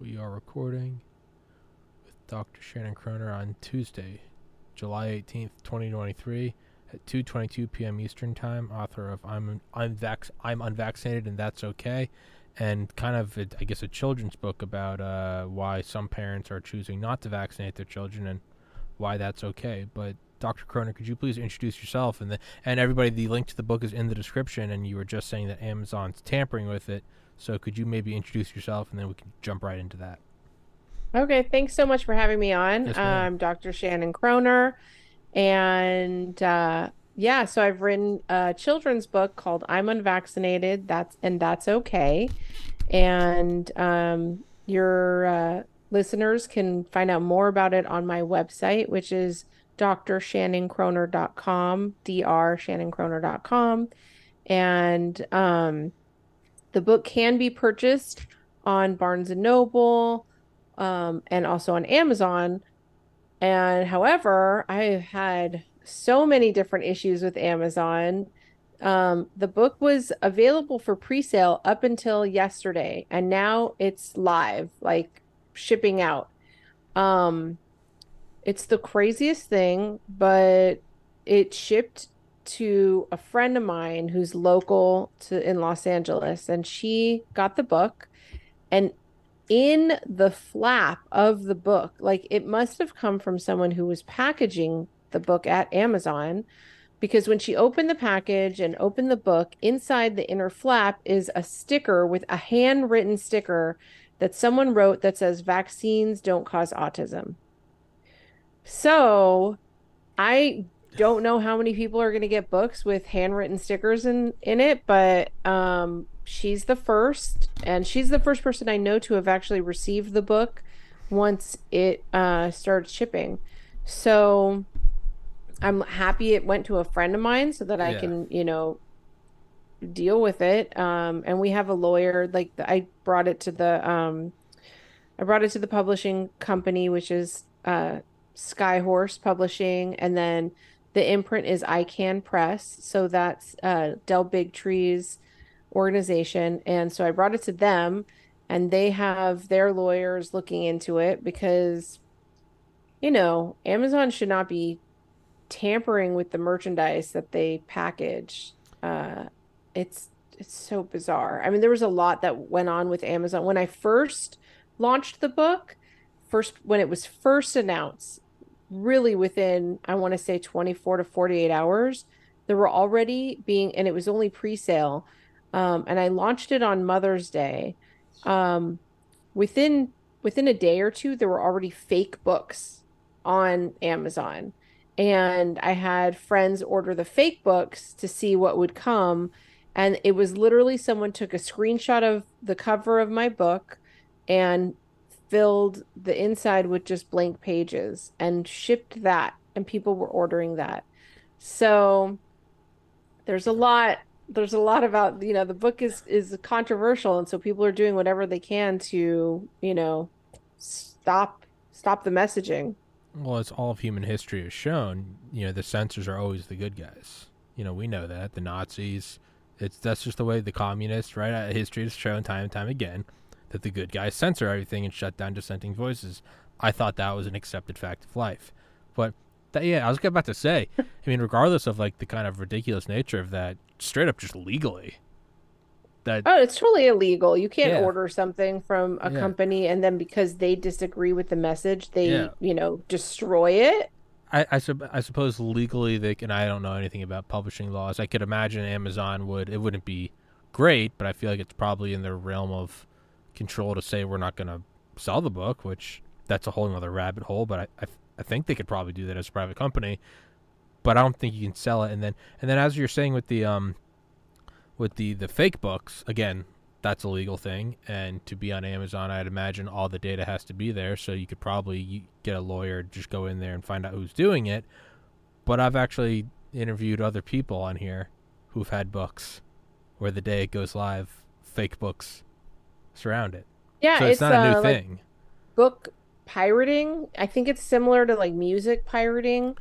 We are recording with Dr. Shannon Kroner on Tuesday, July 18th, 2023 at 2:22 p.m. Eastern Time. Author of I'm I'm vac- I'm unvaccinated and that's okay, and kind of a, I guess a children's book about uh, why some parents are choosing not to vaccinate their children and why that's okay. But Dr. Kroner, could you please introduce yourself and the and everybody? The link to the book is in the description, and you were just saying that Amazon's tampering with it. So could you maybe introduce yourself and then we can jump right into that? Okay, thanks so much for having me on. Yes, I'm. Dr. Shannon Kroner, and uh, yeah, so I've written a children's book called "I'm Unvaccinated." That's and that's okay. And um, your uh, listeners can find out more about it on my website, which is drshannonkroner.com, drshannonkroner.com, and um, the book can be purchased on Barnes and Noble um, and also on Amazon. And however, I've had so many different issues with Amazon. Um, the book was available for pre-sale up until yesterday, and now it's live, like shipping out. Um, it's the craziest thing, but it shipped to a friend of mine who's local to in Los Angeles, and she got the book. And in the flap of the book, like it must have come from someone who was packaging the book at Amazon, because when she opened the package and opened the book, inside the inner flap is a sticker with a handwritten sticker that someone wrote that says vaccines don't cause autism. So I don't know how many people are going to get books with handwritten stickers in in it, but um she's the first and she's the first person I know to have actually received the book once it uh started shipping. So I'm happy it went to a friend of mine so that I Yeah. can, you know, deal with it. Um and we have a lawyer like I brought it to the um I brought it to the publishing company, which is uh, Skyhorse Publishing, and then the imprint is ICAN Press. So that's uh, Bigtree's organization, and so I brought it to them, and they have their lawyers looking into it because, you know, Amazon should not be tampering with the merchandise that they package. Uh, it's it's so bizarre. I mean, there was a lot that went on with Amazon when I first launched the book first when it was first announced really within i want to say 24 to 48 hours. There were already being and it was only pre-sale um, and i launched it on mother's day. Um, within within a day or two there were already fake books on amazon. And i had friends order the fake books to see what would come. And it was literally someone took a screenshot of the cover of my book and filled the inside with just blank pages and shipped that and people were ordering that so there's a lot there's a lot about you know the book is is controversial and so people are doing whatever they can to you know stop stop the messaging Well, as all of human history has shown, you know, the censors are always the good guys. You know, we know that the Nazis. It's that's just the way the communists, right? Uh, history has shown time and time again that the good guys censor everything and shut down dissenting voices. I thought that was an accepted fact of life, but that, yeah, I was about to say. I mean, regardless of like the kind of ridiculous nature of that, straight up just legally, that oh it's totally illegal you can't Yeah. order something from a Yeah. company and then because they disagree with the message they Yeah. you know destroy it I, I, sup- I suppose legally they can. I don't know anything about publishing laws. I could imagine Amazon would. It wouldn't be great, but I feel like it's probably in the realm of control to say we're not going to sell the book, which that's a whole other rabbit hole. But I, I, I think they could probably do that as a private company. But I don't think you can sell it. And then and then as you're saying with the um, with the the fake books again. That's a legal thing, and to be on Amazon, I'd imagine all the data has to be there. So you could probably get a lawyer, just go in there and find out who's doing it. But I've actually interviewed other people on here who've had books where the day it goes live, fake books surround it. yeah so it's, not a new uh, like thing. book pirating. I think it's similar to like music pirating.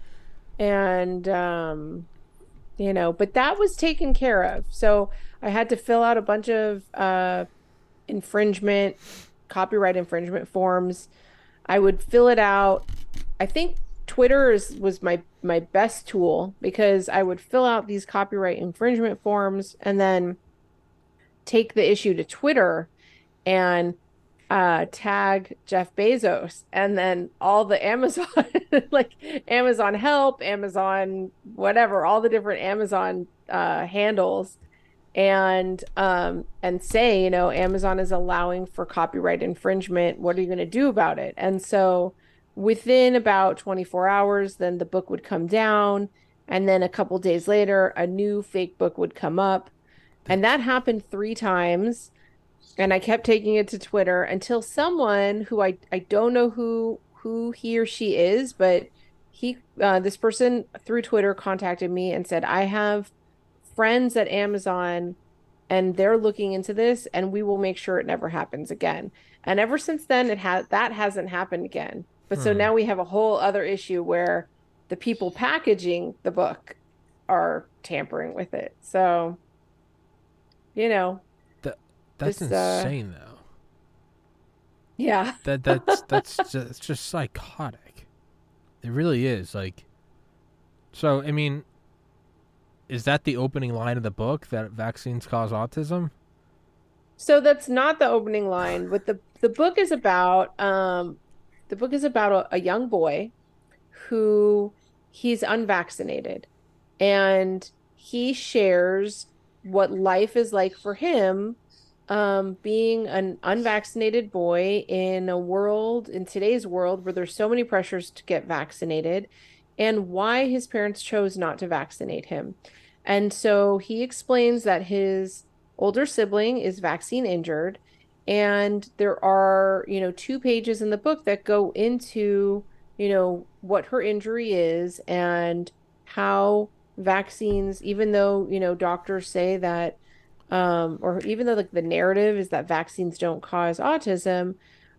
And um you know, but that was taken care of. So I had to fill out a bunch of uh infringement copyright infringement forms. I would fill it out. I think Twitter is, was my my best tool because I would fill out these copyright infringement forms and then take the issue to Twitter and uh, tag Jeff Bezos and then all the Amazon, like Amazon Help, Amazon, whatever, all the different Amazon uh, handles, and um, and say, you know, Amazon is allowing for copyright infringement. What are you going to do about it? And so, within about 24 hours, then the book would come down, and then a couple days later, a new fake book would come up, and that happened three times and I kept taking it to Twitter until someone who I I don't know who who he or she is, but he uh, this person through Twitter contacted me and said I have friends at Amazon and they're looking into this and we will make sure it never happens again. And ever since then it has that hasn't happened again. But hmm. so now we have a whole other issue where the people packaging the book are tampering with it. So you know, that's this, uh, insane, uh, though. Yeah. that that's that's just, just psychotic. It really is. Like, so I mean, is that the opening line of the book that vaccines cause autism? So that's not the opening line. What the the book is about. Um, the book is about a, a young boy who he's unvaccinated, and he shares what life is like for him um, being an unvaccinated boy in a world, in today's world, where there's so many pressures to get vaccinated, and why his parents chose not to vaccinate him. And so he explains that his older sibling is vaccine injured. And there are, you know, two pages in the book that go into, you know, what her injury is and how vaccines, even though, you know, doctors say that um, or even though like the narrative is that vaccines don't cause autism,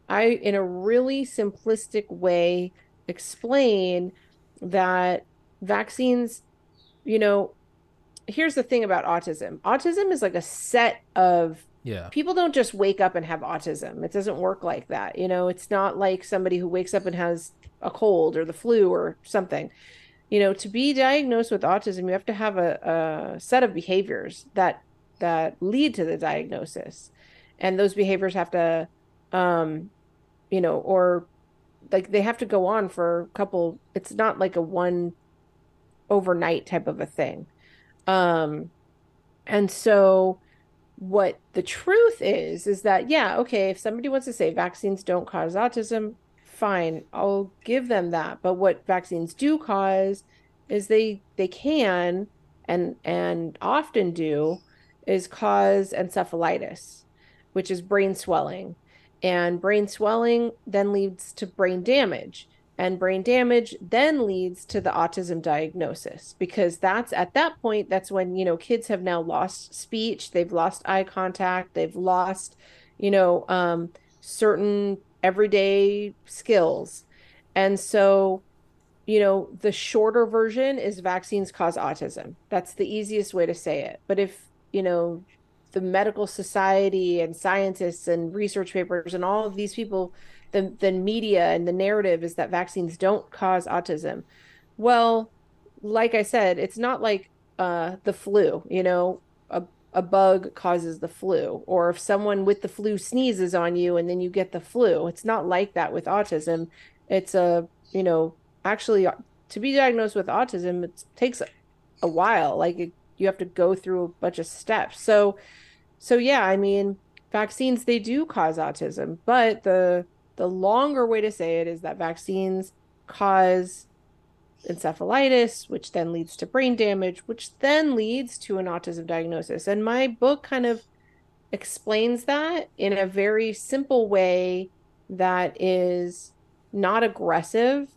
I in a really simplistic way explain that vaccines, you know, here's the thing about autism. Autism is like a set of yeah. People don't just wake up and have autism. It doesn't work like that. You know, it's not like somebody who wakes up and has a cold or the flu or something. You know, to be diagnosed with autism, you have to have a, a set of behaviors that that lead to the diagnosis. And those behaviors have to um you know or like they have to go on for a couple it's not like a one overnight type of a thing. Um and so what the truth is is that yeah okay if somebody wants to say vaccines don't cause autism fine i'll give them that. But what vaccines do cause is they they can and and often do is cause encephalitis, which is brain swelling. And brain swelling then leads to brain damage. And brain damage then leads to the autism diagnosis because that's at that point, that's when, you know, kids have now lost speech, they've lost eye contact, they've lost, you know, um, certain everyday skills. And so, you know, the shorter version is vaccines cause autism. That's the easiest way to say it. But if you know the medical society and scientists and research papers and all of these people the the media and the narrative is that vaccines don't cause autism. Well like i said it's not like uh, the flu you know a, a bug causes the flu or if someone with the flu sneezes on you and then you get the flu. It's not like that with autism. It's a you know actually to be diagnosed with autism it takes a, a while. Like it you have to go through a bunch of steps. So so yeah, I mean, vaccines they do cause autism, but the the longer way to say it is that vaccines cause encephalitis, which then leads to brain damage, which then leads to an autism diagnosis. And my book kind of explains that in a very simple way that is not aggressive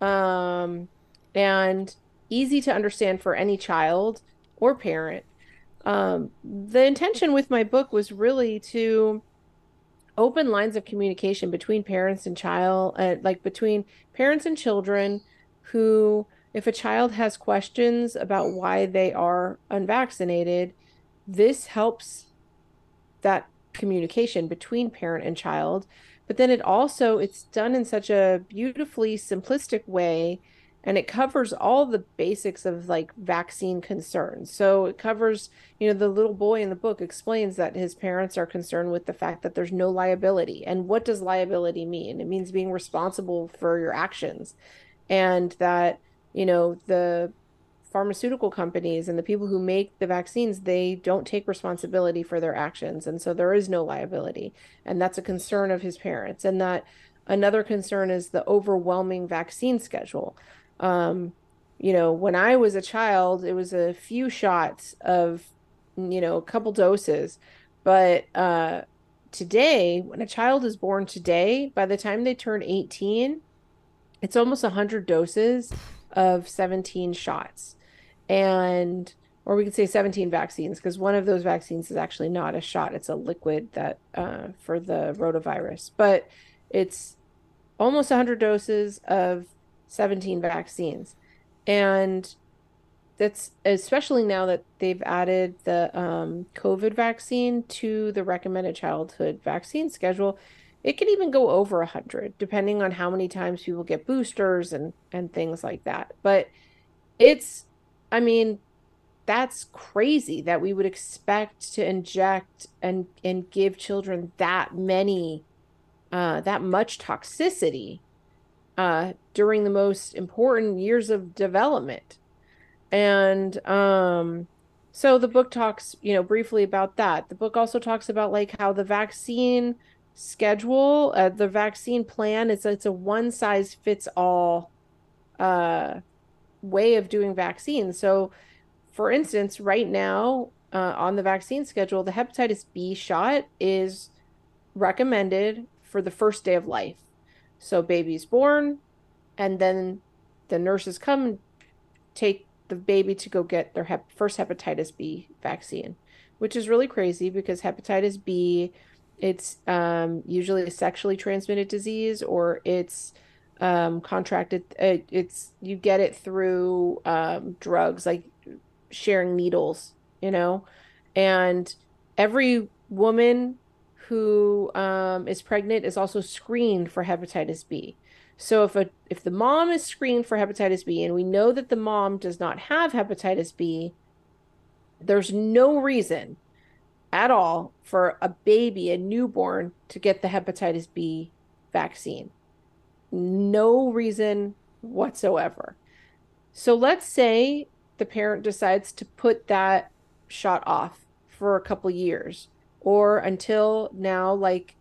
um, and easy to understand for any child or parent. Um, the intention with my book was really to open lines of communication between parents and child, uh, like between parents and children who, if a child has questions about why they are unvaccinated, this helps that communication between parent and child but then it also it's done in such a beautifully simplistic way and it covers all the basics of like vaccine concerns. So it covers, you know, the little boy in the book explains that his parents are concerned with the fact that there's no liability. And what does liability mean? It means being responsible for your actions. And that, you know, the pharmaceutical companies and the people who make the vaccines they don't take responsibility for their actions and so there is no liability and that's a concern of his parents and that another concern is the overwhelming vaccine schedule um, you know when i was a child it was a few shots of you know a couple doses. But uh, today when a child is born today by the time they turn 18 it's almost 100 doses of 17 shots. And or we could say 17 vaccines because one of those vaccines is actually not a shot it's a liquid that uh, for the rotavirus. But it's almost 100 doses of 17 vaccines. And that's especially now that they've added the um, covid vaccine to the recommended childhood vaccine schedule it can even go over 100 depending on how many times people get boosters and and things like that. But it's I mean, that's crazy that we would expect to inject and and give children that many uh, that much toxicity uh, during the most important years of development and um, so the book talks you know briefly about that the book also talks about like how the vaccine schedule uh, the vaccine plan is it's a one size fits all uh way of doing vaccines. So, for instance, right now uh, on the vaccine schedule, the hepatitis B shot is recommended for the first day of life. So, baby's born, and then the nurses come and take the baby to go get their hep- first hepatitis B vaccine, which is really crazy because hepatitis B, it's um, usually a sexually transmitted disease or it's um, contracted. It, it's you get it through um, drugs, like sharing needles, you know, and every woman who um, is pregnant is also screened for hepatitis B. So if a if the mom is screened for hepatitis B and we know that the mom does not have hepatitis B, there's no reason at all for a baby, a newborn, to get the hepatitis B vaccine no reason whatsoever. So let's say the parent decides to put that shot off for a couple years or until now, like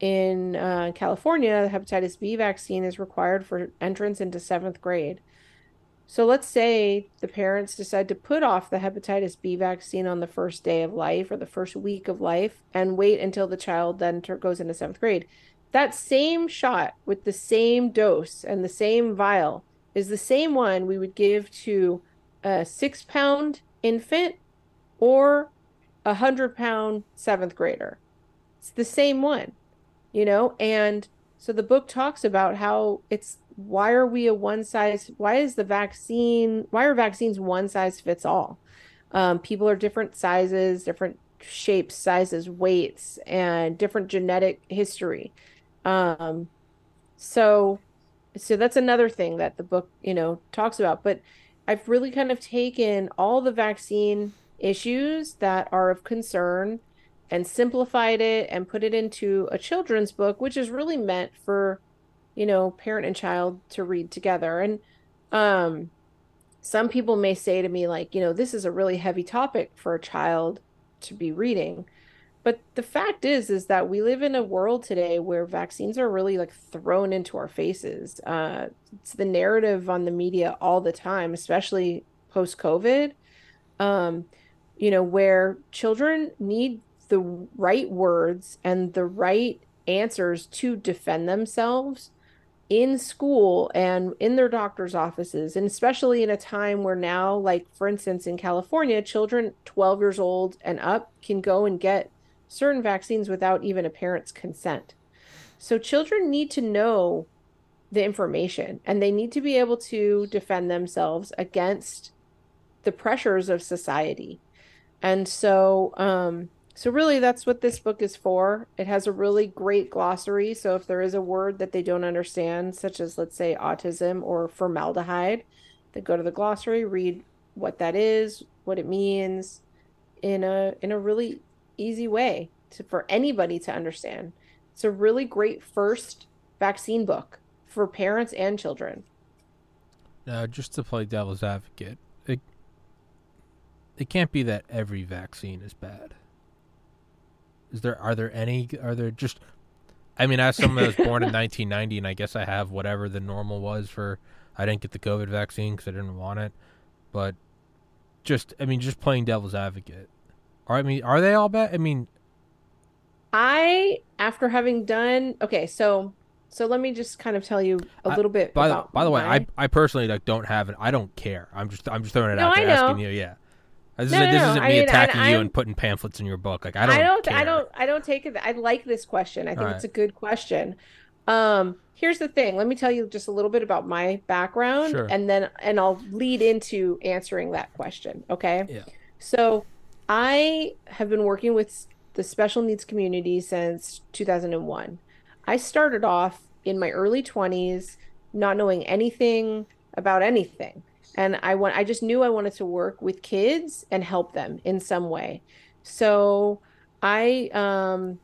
in uh, California, the hepatitis B vaccine is required for entrance into seventh grade. So let's say the parents decide to put off the hepatitis B vaccine on the first day of life or the first week of life and wait until the child then goes into seventh grade that same shot with the same dose and the same vial is the same one we would give to a six pound infant or a hundred pound seventh grader. It's the same one, you know? And so the book talks about how it's why are we a one size, why is the vaccine, why are vaccines one size fits all? Um, people are different sizes, different shapes, sizes, weights, and different genetic history. Um, so, so that's another thing that the book, you know, talks about. But I've really kind of taken all the vaccine issues that are of concern and simplified it and put it into a children's book, which is really meant for, you know, parent and child to read together. And um, some people may say to me, like, you know, this is a really heavy topic for a child to be reading. But the fact is, is that we live in a world today where vaccines are really like thrown into our faces. Uh, it's the narrative on the media all the time, especially post COVID. Um, you know, where children need the right words and the right answers to defend themselves in school and in their doctor's offices and especially in a time where now like for instance in California children 12 years old and up can go and get certain vaccines without even a parent's consent. So children need to know the information and they need to be able to defend themselves against the pressures of society. And so um So, really, that's what this book is for. It has a really great glossary. So, if there is a word that they don't understand, such as, let's say, autism or formaldehyde, they go to the glossary, read what that is, what it means in a in a really easy way to, for anybody to understand. It's a really great first vaccine book for parents and children. Now, just to play devil's advocate, it can't be that every vaccine is bad. Is there are there any are there just I mean as someone that was born in 1990 and I guess I have whatever the normal was for I didn't get the COVID vaccine cuz I didn't want it. But just I mean just playing devil's advocate. Are I mean are they all bad? I mean I after having done okay, so so let me just kind of tell you a little bit by about the, by the way, my- I I personally like don't have it. I don't care. I'm just I'm just throwing it No, out there I asking you, yeah. This, No, is, no, this no. isn't I me mean, attacking you and putting pamphlets in your book. Like I don't I don't I don't I don't take it I like this question. I think All it's a good question. Um here's the thing. Let me tell you just a little bit about my background Sure. and then and I'll lead into answering that question, okay? Yeah. So I have been working with the special needs community since 2001. I started off in my early 20s not knowing anything about anything. And I want I just knew I wanted to work with kids and help them in some way. So I um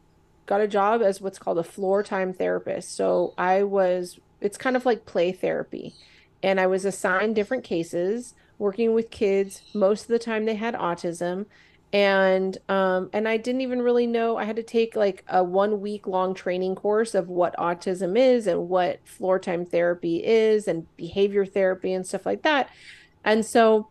got a job as what's called a floor time therapist. So I was it's kind of like play therapy. And I was assigned different cases working with kids. Most of the time they had autism and um and I didn't even really know I had to take like a one week long training course of what autism is and what floor time therapy is and behavior therapy and stuff like that. And so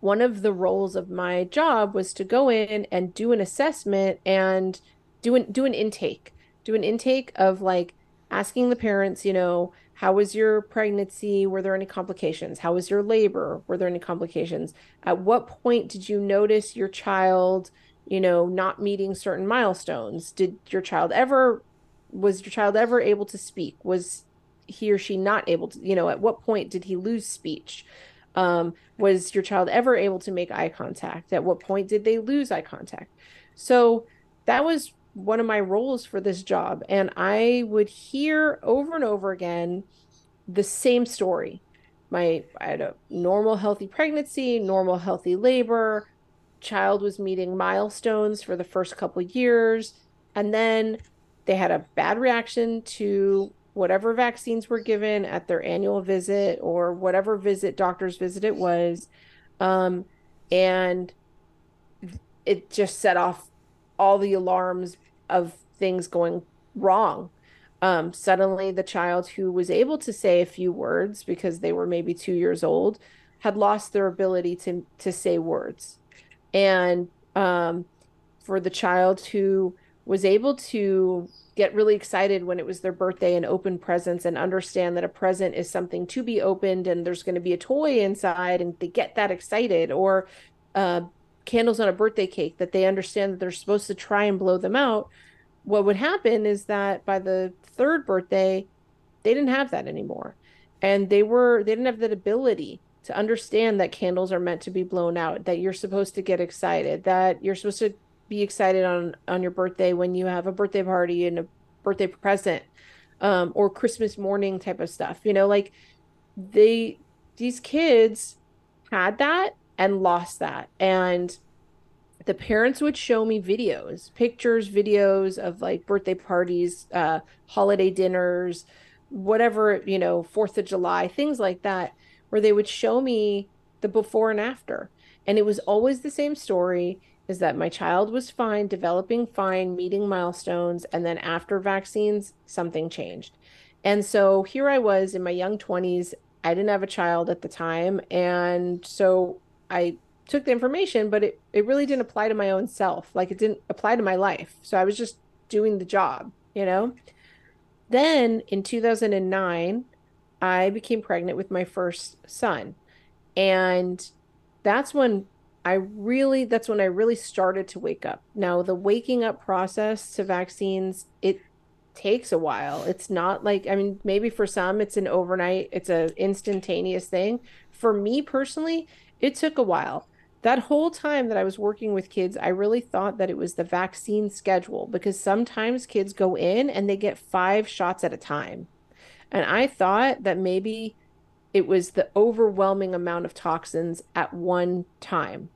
one of the roles of my job was to go in and do an assessment and do an do an intake. Do an intake of like asking the parents, you know, how was your pregnancy? Were there any complications? How was your labor? Were there any complications? At what point did you notice your child, you know, not meeting certain milestones? Did your child ever was your child ever able to speak? Was he or she not able to, you know, at what point did he lose speech? Um, was your child ever able to make eye contact? At what point did they lose eye contact? So that was one of my roles for this job. And I would hear over and over again the same story. My I had a normal healthy pregnancy, normal healthy labor, child was meeting milestones for the first couple years, and then they had a bad reaction to whatever vaccines were given at their annual visit or whatever visit doctor's visit it was um, and it just set off all the alarms of things going wrong. Um, suddenly the child who was able to say a few words because they were maybe two years old had lost their ability to to say words. And um, for the child who was able to get really excited when it was their birthday and open presents and understand that a present is something to be opened and there's going to be a toy inside and they get that excited or uh, candles on a birthday cake that they understand that they're supposed to try and blow them out what would happen is that by the third birthday they didn't have that anymore. And they were they didn't have that ability to understand that candles are meant to be blown out that you're supposed to get excited that you're supposed to be excited on on your birthday when you have a birthday party and a birthday present um, or christmas morning type of stuff you know like they these kids had that and lost that. And the parents would show me videos pictures videos of like birthday parties uh holiday dinners whatever you know fourth of july things like that where they would show me the before and after. And it was always the same story is that my child was fine developing fine meeting milestones and then after vaccines something changed. And so here i was in my young 20s i didn't have a child at the time. And so i took the information, but it, it really didn't apply to my own self. Like it didn't apply to my life. So I was just doing the job, you know? Then in 2009, I became pregnant with my first son. And that's when I really, that's when I really started to wake up. Now, the waking up process to vaccines, it takes a while. It's not like, I mean, maybe for some it's an overnight, it's a instantaneous thing. For me personally, it took a while that whole time that I was working with kids, I really thought that it was the vaccine schedule because sometimes kids go in and they get five shots at a time. And I thought that maybe it was the overwhelming amount of toxins at one time.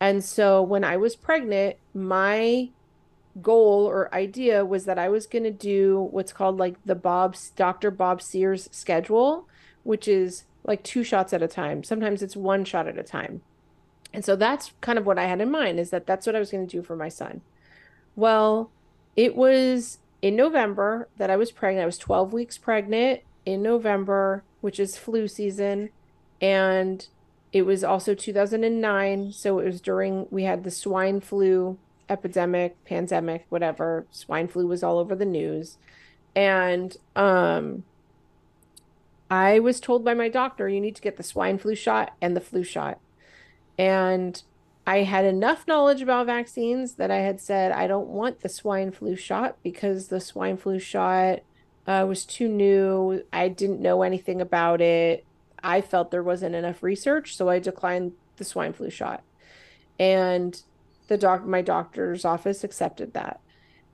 And so when I was pregnant, my goal or idea was that I was going to do what's called like the Bob's Dr. Bob Sears schedule, which is like two shots at a time. Sometimes it's one shot at a time. And so that's kind of what I had in mind is that that's what I was going to do for my son. Well, it was in November that I was pregnant. I was 12 weeks pregnant in November, which is flu season. And it was also 2009. So it was during, we had the swine flu epidemic, pandemic, whatever. Swine flu was all over the news. And um, I was told by my doctor, you need to get the swine flu shot and the flu shot. And I had enough knowledge about vaccines that I had said, I don't want the swine flu shot because the swine flu shot uh, was too new. I didn't know anything about it. I felt there wasn't enough research, so I declined the swine flu shot. And the doc, my doctor's office accepted that.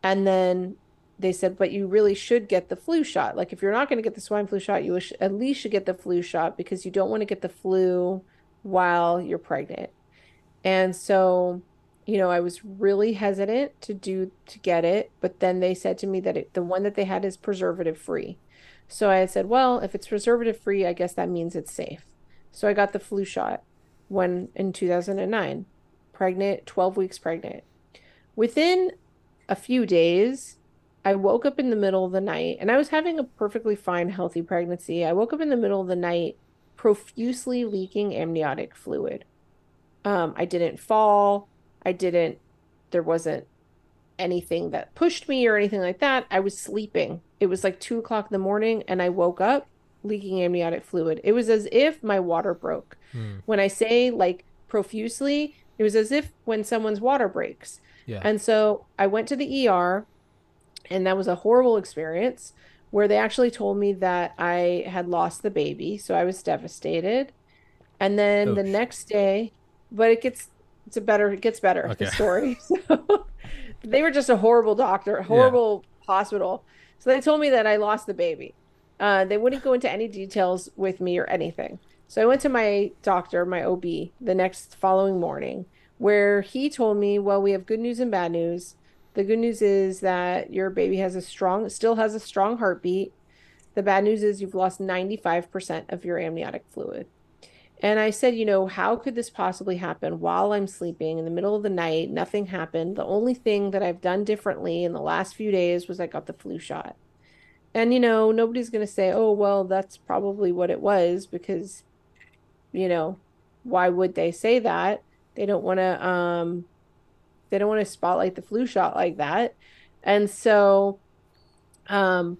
And then they said, but you really should get the flu shot. Like, if you're not going to get the swine flu shot, you at least should get the flu shot because you don't want to get the flu while you're pregnant. And so, you know, I was really hesitant to do to get it, but then they said to me that it, the one that they had is preservative free. So I said, well, if it's preservative free, I guess that means it's safe. So I got the flu shot when in 2009, pregnant, 12 weeks pregnant. Within a few days, I woke up in the middle of the night and I was having a perfectly fine, healthy pregnancy. I woke up in the middle of the night profusely leaking amniotic fluid. Um, I didn't fall. I didn't, there wasn't anything that pushed me or anything like that. I was sleeping. It was like two o'clock in the morning and I woke up leaking amniotic fluid. It was as if my water broke. Hmm. When I say like profusely, it was as if when someone's water breaks. Yeah. And so I went to the ER and that was a horrible experience where they actually told me that I had lost the baby. So I was devastated. And then Oof. the next day, but it gets it's a better it gets better okay. the story. So they were just a horrible doctor, horrible yeah. hospital. So they told me that I lost the baby. Uh, they wouldn't go into any details with me or anything. So I went to my doctor, my OB, the next following morning, where he told me, "Well, we have good news and bad news. The good news is that your baby has a strong, still has a strong heartbeat. The bad news is you've lost 95% of your amniotic fluid. And I said, you know, how could this possibly happen while I'm sleeping in the middle of the night? Nothing happened. The only thing that I've done differently in the last few days was I got the flu shot. And, you know, nobody's going to say, oh, well, that's probably what it was because, you know, why would they say that? They don't want to um, they don't want to spotlight the flu shot like that. And so um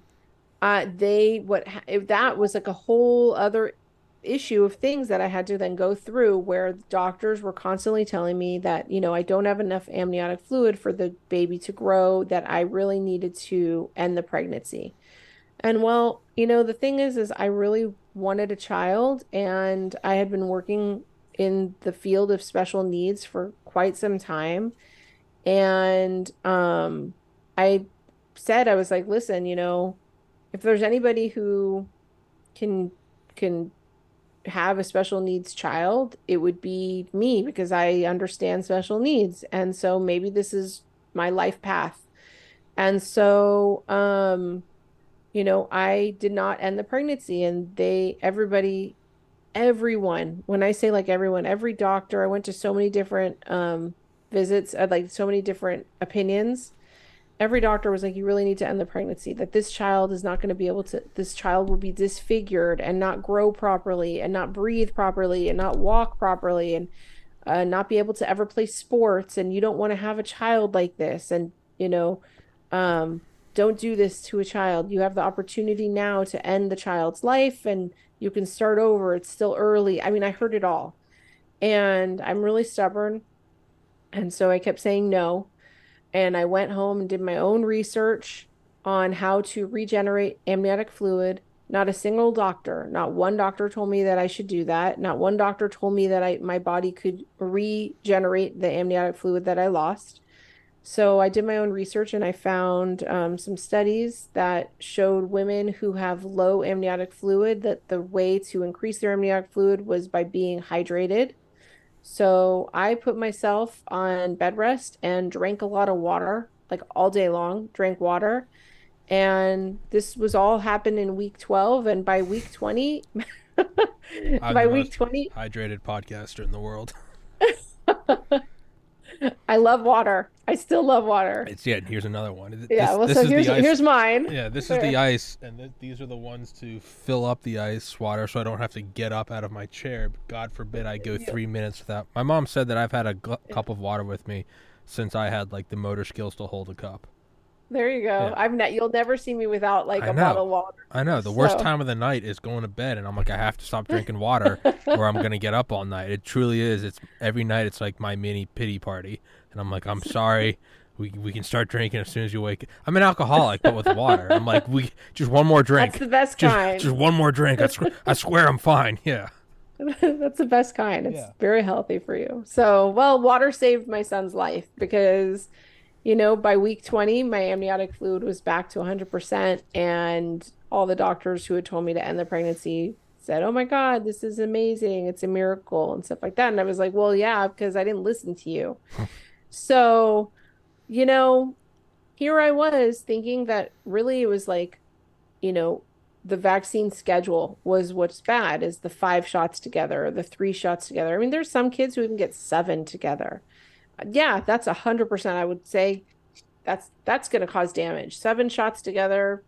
uh they what if that was like a whole other issue of things that I had to then go through where doctors were constantly telling me that, you know, I don't have enough amniotic fluid for the baby to grow, that I really needed to end the pregnancy. And well, you know, the thing is, is I really wanted a child and I had been working in the field of special needs for quite some time and um i said i was like listen you know if there's anybody who can can have a special needs child it would be me because i understand special needs. And so maybe this is my life path. And so um you know i did not end the pregnancy and they everybody everyone when i say like everyone every doctor i went to so many different um visits, I like so many different opinions. Every doctor was like, you really need to end the pregnancy, that this child is not going to be able to, this child will be disfigured and not grow properly and not breathe properly and not walk properly and uh, not be able to ever play sports. And you don't want to have a child like this. And, you know, um, don't do this to a child. You have the opportunity now to end the child's life and you can start over. It's still early. I mean, I heard it all. And I'm really stubborn. And so I kept saying no. And I went home and did my own research on how to regenerate amniotic fluid Not a single doctor, not one doctor told me that I should do that. Not one doctor told me that I my body could regenerate the amniotic fluid that I lost. So I did my own research and I found um, some studies that showed women who have low amniotic fluid that the way to increase their amniotic fluid was by being hydrated. So I put myself on bed rest and drank a lot of water, like all day long, drank water. And this was all happened in week 12. And by week 20, by week 20, hydrated podcaster in the world. I love water. I still love water. It's yeah. Here's another one. This, yeah. Well, so here's here's mine. Yeah. This is the ice, and th- these are the ones to fill up the ice water, so I don't have to get up out of my chair. God forbid I go three minutes without. My mom said that I've had a cup of water with me since I had like the motor skills to hold a cup. There you go. Yeah. I've ne- you'll never see me without like I a know. bottle of water. I know. The so. worst time of the night is going to bed and I'm like I have to stop drinking water or I'm going to get up all night. It truly is. It's every night it's like my mini pity party and I'm like I'm sorry. We, we can start drinking as soon as you wake. I'm an alcoholic, but with water. I'm like, we just one more drink. That's the best just, kind. Just one more drink. I, sw- I swear I'm fine. Yeah. That's the best kind. It's yeah. very healthy for you. So, well, water saved my son's life because you know, by week 20, my amniotic fluid was back to 100%. And all the doctors who had told me to end the pregnancy said, Oh my God, this is amazing. It's a miracle and stuff like that. And I was like, Well, yeah, because I didn't listen to you. so, you know, here I was thinking that really it was like, you know, the vaccine schedule was what's bad is the five shots together, the three shots together. I mean, there's some kids who even get seven together yeah, that's a hundred percent. I would say that's that's going to cause damage. Seven shots together,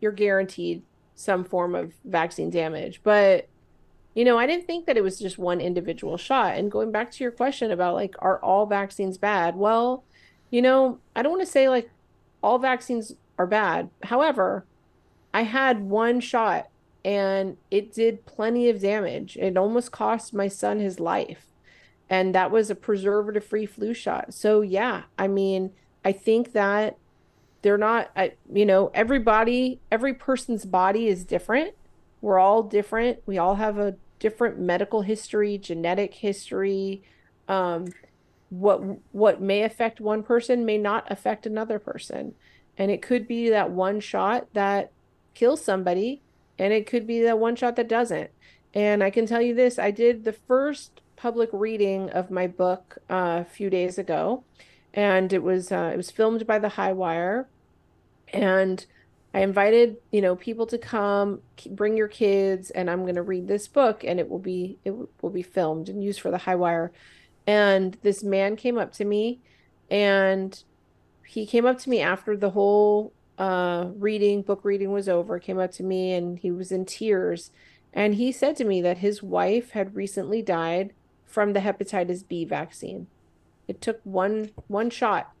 you're guaranteed some form of vaccine damage. But you know, I didn't think that it was just one individual shot. And going back to your question about like, are all vaccines bad? Well, you know, I don't want to say like all vaccines are bad. However, I had one shot and it did plenty of damage. It almost cost my son his life and that was a preservative free flu shot. So yeah, I mean, I think that they're not I, you know, everybody, every person's body is different. We're all different. We all have a different medical history, genetic history. Um, what what may affect one person may not affect another person. And it could be that one shot that kills somebody and it could be that one shot that doesn't. And I can tell you this, I did the first public reading of my book uh, a few days ago, and it was uh, it was filmed by the HighWire, and I invited you know people to come, bring your kids, and I'm going to read this book, and it will be it will be filmed and used for the HighWire. And this man came up to me, and he came up to me after the whole uh, reading book reading was over. Came up to me, and he was in tears. And he said to me that his wife had recently died from the hepatitis B vaccine. It took one one shot.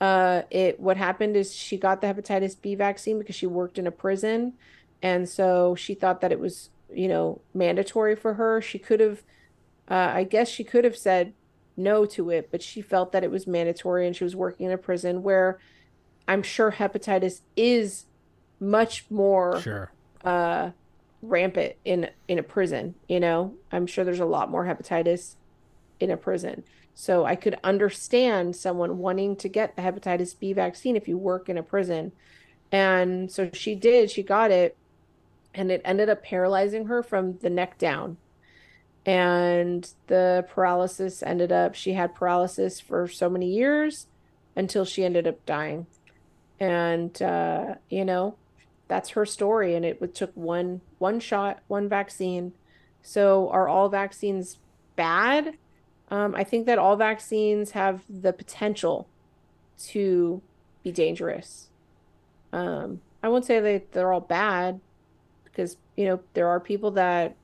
Uh, it what happened is she got the hepatitis B vaccine because she worked in a prison, and so she thought that it was you know mandatory for her. She could have, uh, I guess she could have said no to it, but she felt that it was mandatory, and she was working in a prison where I'm sure hepatitis is much more sure. uh rampant in in a prison you know? I'm sure there's a lot more hepatitis in a prison. So i could understand someone wanting to get the hepatitis b vaccine if you work in a prison. And so she did she got it and it ended up paralyzing her from the neck down. And the paralysis ended up she had paralysis for so many years until she ended up dying. And uh you know that's her story and it took one one shot one vaccine. So are all vaccines bad? Um, i think that all vaccines have the potential to be dangerous. Um, i won't say that they're all bad because you know there are people that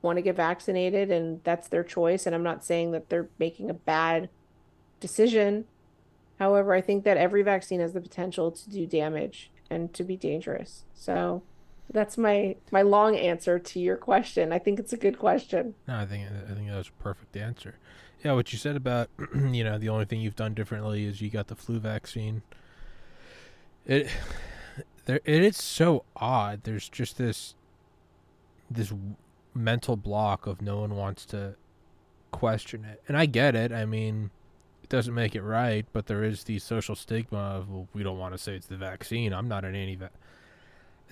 want to get vaccinated and that's their choice and i'm not saying that they're making a bad decision. However i think that every vaccine has the potential to do damage and to be dangerous. So that's my my long answer to your question. I think it's a good question. No, I think I think that was a perfect answer. Yeah, what you said about you know the only thing you've done differently is you got the flu vaccine. It there it is so odd. There's just this this mental block of no one wants to question it. And I get it. I mean, doesn't make it right, but there is the social stigma of well, we don't want to say it's the vaccine. I'm not an anti It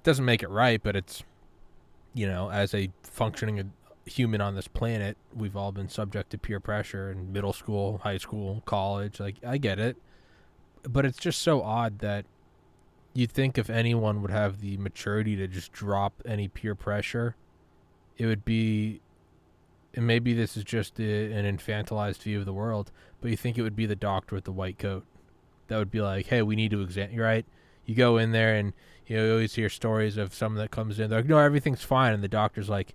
doesn't make it right, but it's you know, as a functioning human on this planet, we've all been subject to peer pressure in middle school, high school, college. Like I get it. But it's just so odd that you think if anyone would have the maturity to just drop any peer pressure, it would be and maybe this is just a, an infantilized view of the world, but you think it would be the doctor with the white coat that would be like, "Hey, we need to examine." Right? You go in there, and you, know, you always hear stories of someone that comes in, they're like, "No, everything's fine," and the doctor's like,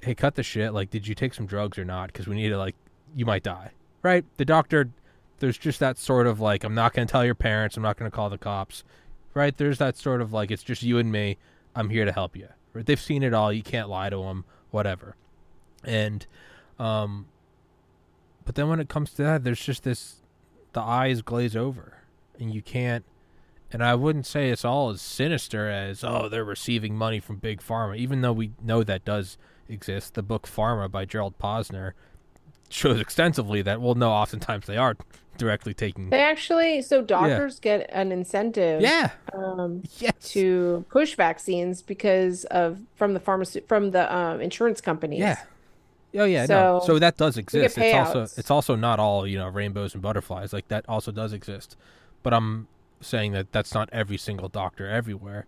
"Hey, cut the shit. Like, did you take some drugs or not? Because we need to like, you might die." Right? The doctor, there's just that sort of like, "I'm not going to tell your parents. I'm not going to call the cops." Right? There's that sort of like, "It's just you and me. I'm here to help you." Right? They've seen it all. You can't lie to them. Whatever and um but then when it comes to that there's just this the eyes glaze over and you can't and I wouldn't say it's all as sinister as oh they're receiving money from big pharma even though we know that does exist the book Pharma by Gerald Posner shows extensively that well no oftentimes they are directly taking they actually so doctors yeah. get an incentive yeah um yes. to push vaccines because of from the pharmacy from the um, insurance companies yeah Oh yeah, so, no. So that does exist. It's also it's also not all you know rainbows and butterflies. Like that also does exist, but I'm saying that that's not every single doctor everywhere.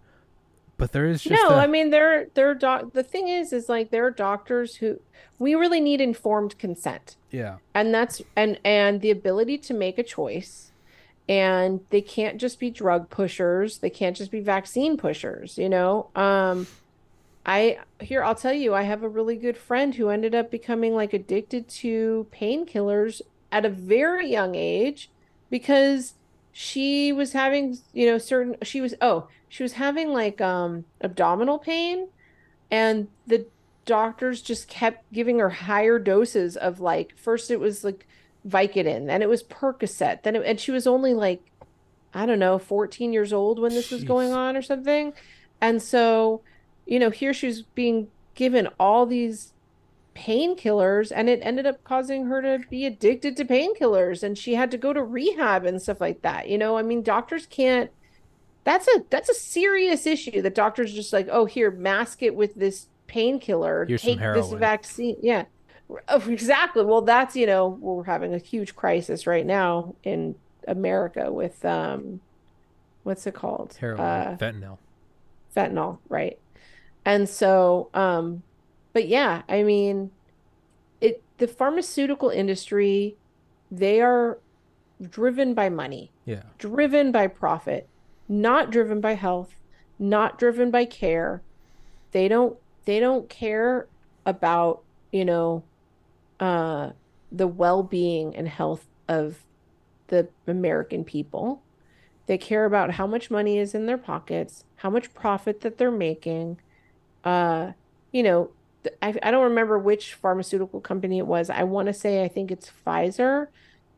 But there is just no. A... I mean, there there doc. The thing is, is like there are doctors who we really need informed consent. Yeah, and that's and and the ability to make a choice. And they can't just be drug pushers. They can't just be vaccine pushers. You know. Um, I here I'll tell you I have a really good friend who ended up becoming like addicted to painkillers at a very young age because she was having, you know, certain she was oh, she was having like um abdominal pain and the doctors just kept giving her higher doses of like first it was like Vicodin, then it was Percocet, then it, and she was only like I don't know, 14 years old when this Jeez. was going on or something. And so you know, here she's being given all these painkillers and it ended up causing her to be addicted to painkillers and she had to go to rehab and stuff like that. You know, I mean, doctors can't that's a that's a serious issue that doctors just like, oh, here, mask it with this painkiller, take this vaccine. Yeah. Oh, exactly. Well, that's, you know, we're having a huge crisis right now in America with um what's it called? Heroin, uh, fentanyl. Fentanyl, right. And so, um, but yeah, I mean, it the pharmaceutical industry, they are driven by money. Yeah. Driven by profit, not driven by health, not driven by care. They don't they don't care about, you know, uh the well-being and health of the American people. They care about how much money is in their pockets, how much profit that they're making, uh, you know, I, I don't remember which pharmaceutical company it was. I want to say I think it's Pfizer,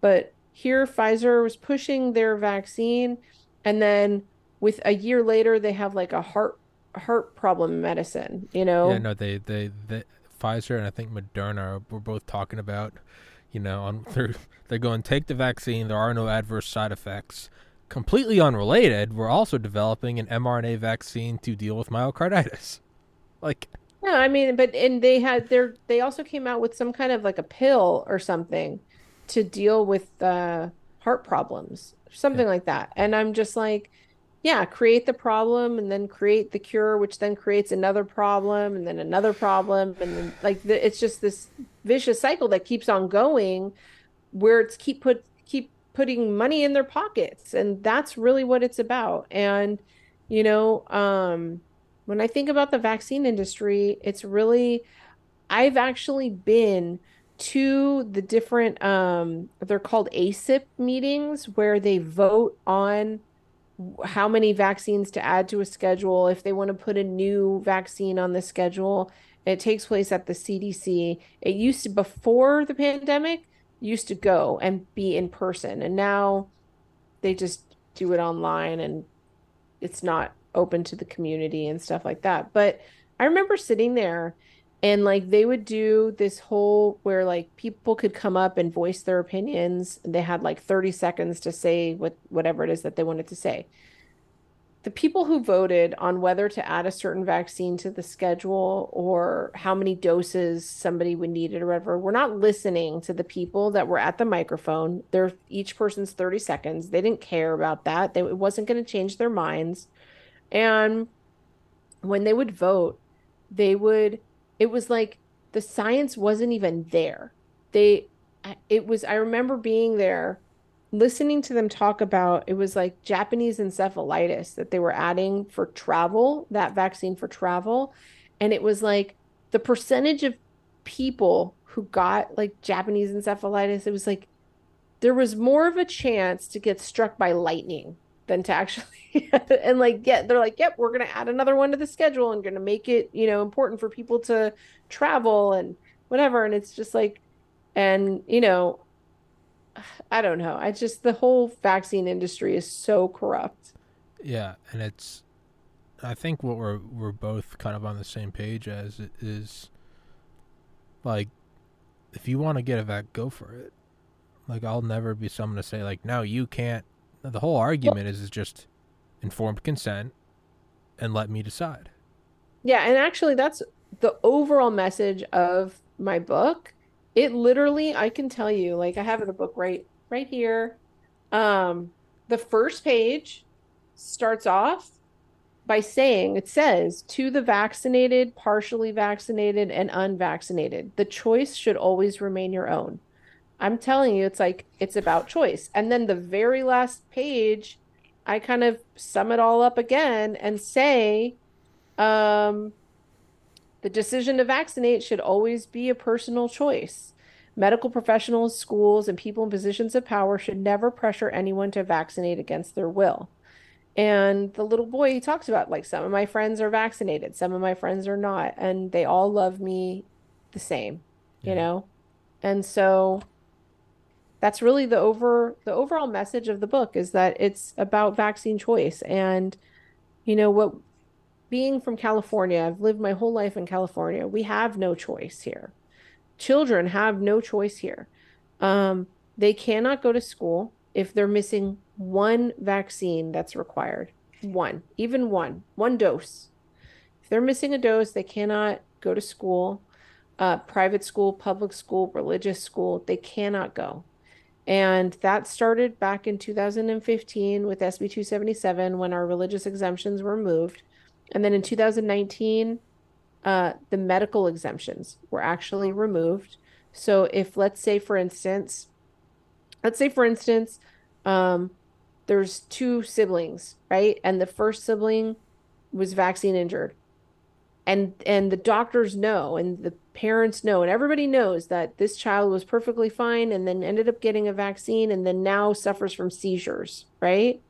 but here Pfizer was pushing their vaccine, and then with a year later they have like a heart heart problem medicine. You know? Yeah, no, they they, they Pfizer and I think Moderna were both talking about, you know, on they're they're going take the vaccine. There are no adverse side effects. Completely unrelated, we're also developing an mRNA vaccine to deal with myocarditis. Like no, I mean, but and they had their they also came out with some kind of like a pill or something to deal with uh, heart problems, something yeah. like that. And I'm just like, yeah, create the problem and then create the cure, which then creates another problem and then another problem, and then like the, it's just this vicious cycle that keeps on going, where it's keep put keep putting money in their pockets, and that's really what it's about. And you know, um, when I think about the vaccine industry, it's really, I've actually been to the different, um, they're called ACIP meetings where they vote on how many vaccines to add to a schedule, if they want to put a new vaccine on the schedule. It takes place at the CDC. It used to, before the pandemic, used to go and be in person. And now they just do it online and it's not open to the community and stuff like that. But I remember sitting there and like they would do this whole where like people could come up and voice their opinions. They had like 30 seconds to say what whatever it is that they wanted to say. The people who voted on whether to add a certain vaccine to the schedule or how many doses somebody would need it or whatever were not listening to the people that were at the microphone. They're each person's 30 seconds. They didn't care about that. They, it wasn't going to change their minds and when they would vote they would it was like the science wasn't even there. They, it was, I remember being there listening to them talk about it was like Japanese encephalitis that they were adding for travel, that vaccine for travel. And it was like the percentage of people who got like Japanese encephalitis, it was like there was more of a chance to get struck by lightning than to actually and like get they're like yep we're going to add another one to the schedule and going to make it you know important for people to travel and whatever. And it's just like and you know i don't know. I just the whole vaccine industry is so corrupt. Yeah and it's i think what we're we're both kind of on the same page as is like if you want to get a vac go for it. Like i'll never be someone to say like no you can't the whole argument well, is is just informed consent and let me decide. Yeah, and actually that's the overall message of my book. It literally, I can tell you, like I have the book right right here. Um the first page starts off by saying it says to the vaccinated, partially vaccinated, and unvaccinated, the choice should always remain your own. I'm telling you, it's like it's about choice. And then the very last page, I kind of sum it all up again and say, um, the decision to vaccinate should always be a personal choice. Medical professionals, schools, and people in positions of power should never pressure anyone to vaccinate against their will. And the little boy he talks about like some of my friends are vaccinated, some of my friends are not, and they all love me the same, yeah. you know? And so that's really the over the overall message of the book is that it's about vaccine choice. And you know what being from California I've lived my whole life in California we have no choice here. Children have no choice here. Um, they cannot go to school if they're missing one vaccine that's required. One even one one dose. If they're missing a dose they cannot go to school uh, private school public school religious school they cannot go and that started back in 2015 with SB 277 when our religious exemptions were moved. And then in 2019, uh, the medical exemptions were actually removed. So if, let's say, for instance, let's say, for instance, um, there's two siblings, right? And the first sibling was vaccine injured and and the doctors know and the parents know and everybody knows that this child was perfectly fine and then ended up getting a vaccine and then now suffers from seizures right?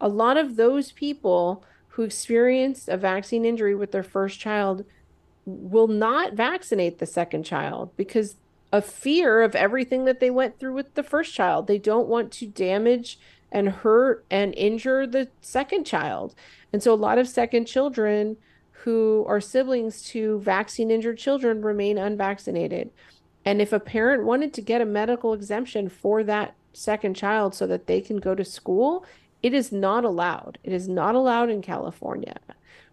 A lot of those people who experienced a vaccine injury with their first child will not vaccinate the second child because of fear of everything that they went through with the first child. They don't want to damage and hurt and injure the second child. And so a lot of second children who are siblings to vaccine injured children remain unvaccinated. And if a parent wanted to get a medical exemption for that second child so that they can go to school, it is not allowed. It is not allowed in California.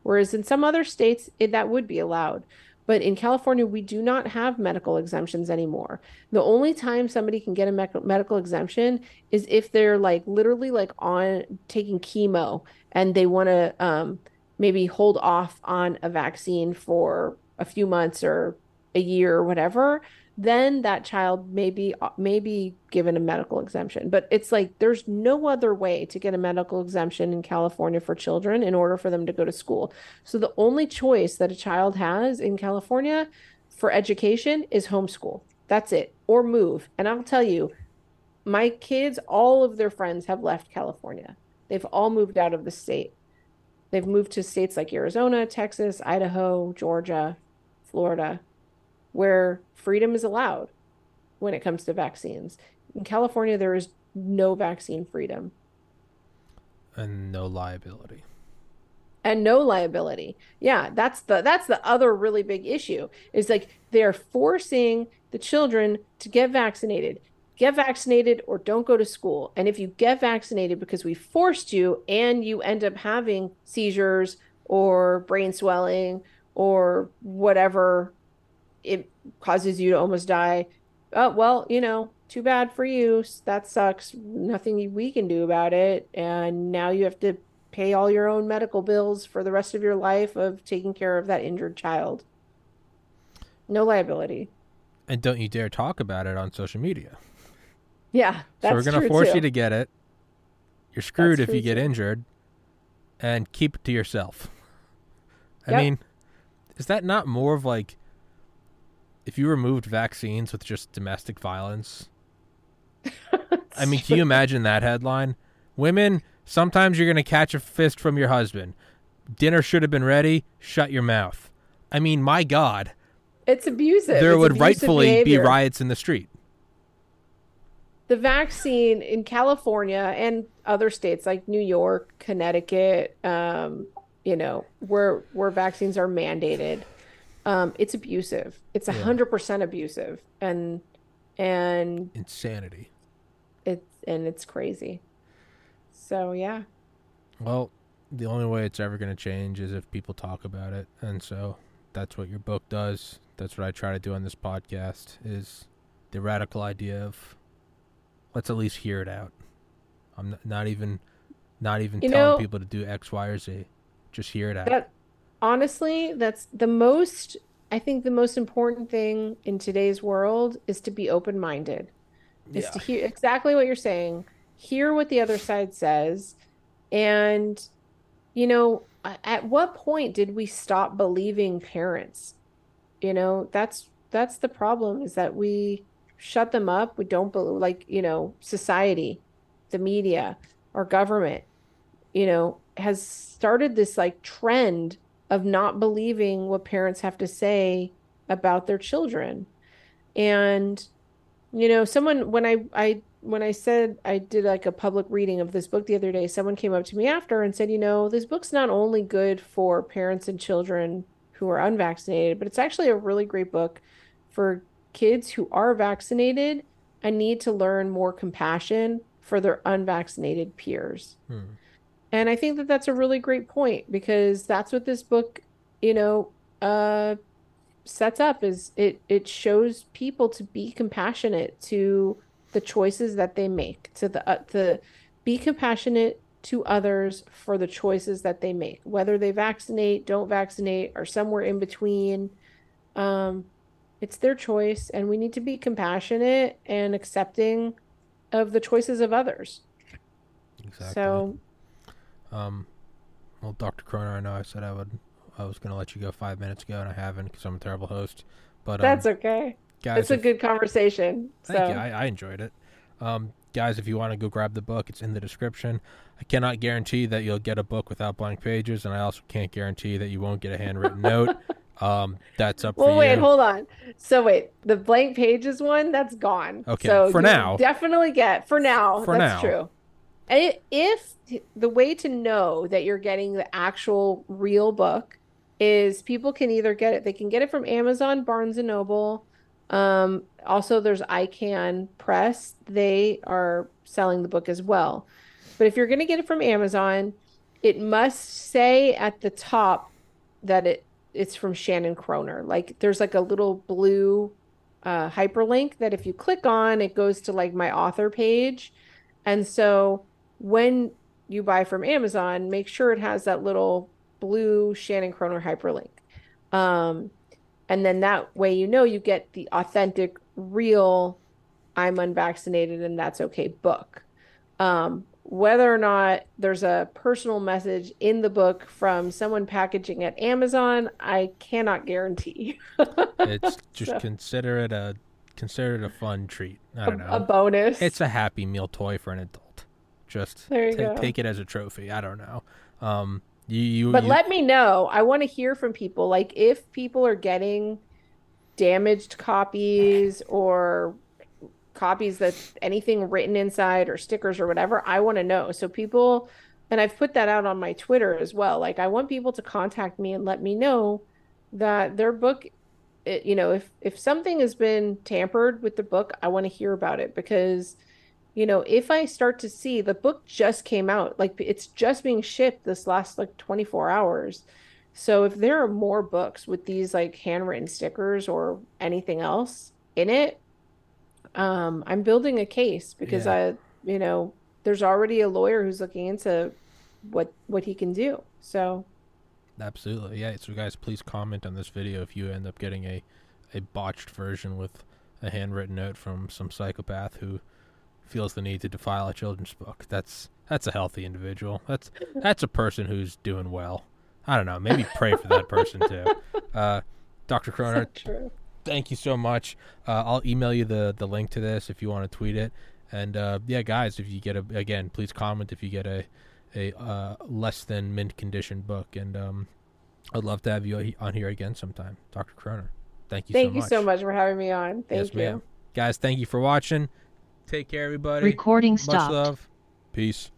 Whereas in some other states, it, that would be allowed. But in California, we do not have medical exemptions anymore. The only time somebody can get a me- medical exemption is if they're like literally like on taking chemo and they want to um, maybe hold off on a vaccine for a few months or a year or whatever then that child may be may be given a medical exemption. But it's like there's no other way to get a medical exemption in California for children in order for them to go to school. So the only choice that a child has in California for education is homeschool. That's it. Or move. And I'll tell you my kids all of their friends have left California. They've all moved out of the state They've moved to states like Arizona, Texas, Idaho, Georgia, Florida, where freedom is allowed when it comes to vaccines. In California, there is no vaccine freedom and no liability. and no liability. Yeah, that's the that's the other really big issue. Is like they're forcing the children to get vaccinated. Get vaccinated or don't go to school. And if you get vaccinated because we forced you and you end up having seizures or brain swelling or whatever it causes you to almost die, oh well, you know, too bad for you. That sucks. Nothing we can do about it. And now you have to pay all your own medical bills for the rest of your life of taking care of that injured child. No liability. And don't you dare talk about it on social media. Yeah, so we're going to force too. you to get it. You're screwed That's if you get too. injured, and keep it to yourself. I Yep. mean, is that not more of like if you removed vaccines with just domestic violence? I mean, can you imagine that headline? Women, sometimes you're going to catch a fist from your husband. Dinner should have been ready. Shut your mouth. I mean, my God, It's abusive. there It's would abusive rightfully behavior. be riots in the street. The vaccine in California and other states like New York, Connecticut, um, you know, where where vaccines are mandated, um, it's abusive. It's Yeah. hundred percent abusive, and and Insanity. it's and it's crazy. So yeah, Well, the only way it's ever going to change is if people talk about it, and so that's what your book does. That's what I try to do on this podcast is the radical idea of let's at least hear it out. I'm not even not even You telling know- people to do X, Y, or Z. Just hear it out. that honestly, that's the most. I think the most important thing in today's world is to be open minded. is yeah. to hear exactly what you're saying, hear what the other side says, and you know, at what point did we stop believing parents? You know, that's that's the problem is that we shut them up. We don't believe like, you know, society, the media, our government, you know, has started this like trend of not believing what parents have to say about their children. And you know, someone when I I when I said I did like a public reading of this book the other day, someone came up to me after and said, you know, this book's not only good for parents and children who are unvaccinated, but it's actually a really great book for kids who are vaccinated and need to learn more compassion for their unvaccinated peers. Hmm. And I think that that's a really great point because that's what this book, you know, uh, sets up is it it shows people to be compassionate to the choices that they make, to the uh, to be compassionate to others for the choices that they make, whether they vaccinate, don't vaccinate, or somewhere in between. Um, it's their choice, and we need to be compassionate and accepting of the choices of others. Exactly. So Um, well, Dr. Kroner, I know I said I would, I was going to let you go five minutes ago, and I haven't because I'm a terrible host. But um, that's okay. guys, It's a if- good conversation. Thank so you. I, I enjoyed it. Um, guys, if you want to go grab the book, it's in the description. I cannot guarantee that you'll get a book without blank pages, and I also can't guarantee that you won't get a handwritten note. Um, that's up well, wait, you. hold on. So wait, the blank pages one that's gone. Okay, so for now. definitely get for now. For that's now. true. And if the way to know that you're getting the actual real book is people can either get it, they can get it from Amazon, Barnes and Noble. Um, also, there's ICAN Press. They are selling the book as well. But if you're going to get it from Amazon, it must say at the top that it it's from Shannon Kroner. Like there's like a little blue uh, hyperlink that if you click on, it goes to like my author page. And so when you buy from Amazon, make sure it has that little blue Shannon Kroner hyperlink. Um, and then that way you know you get the authentic, real, I'm unvaccinated and that's okay book. Um, whether or not there's a personal message in the book from someone packaging at Amazon, I cannot guarantee. It's just So- consider it a consider it a fun treat. I don't know. a bonus. it's a happy meal toy for an adult. Just go. take it as a trophy. I don't know. Um, you you, But you let me know. I want to hear from people. Like if people are getting damaged copies or copies that anything written inside or stickers or whatever, I want to know. So people and I've put that out on my Twitter as well. Like I want people to contact me and let me know that their book it, you know, if if something has been tampered with the book, I want to hear about it because you know, if I start to see the book just came out, like it's just being shipped this last like 24 hours. So if there are more books with these like handwritten stickers or anything else in it, um, I'm building a case because Yeah. I, you know, there's already a lawyer who's looking into what what he can do. So Absolutely. Yeah. So guys, please comment on this video if you end up getting a a botched version with a handwritten note from some psychopath who feels the need to defile a children's book. That's that's a healthy individual. That's that's a person who's doing well. I don't know. Maybe pray for that person too. Uh, Dr. Kroner, true. Thank you so much. Uh, I'll email you the the link to this if you want to tweet it. And uh, yeah, guys, if you get a again, please comment if you get a a uh, less than mint condition book. And um, I'd love to have you on here again sometime, Dr. Kroner. Thank you. Thank so you much. so much for having me on. Thank yes, you. ma'am. Guys, thank you for watching. Take care, everybody. Recording Much stopped. love. Peace.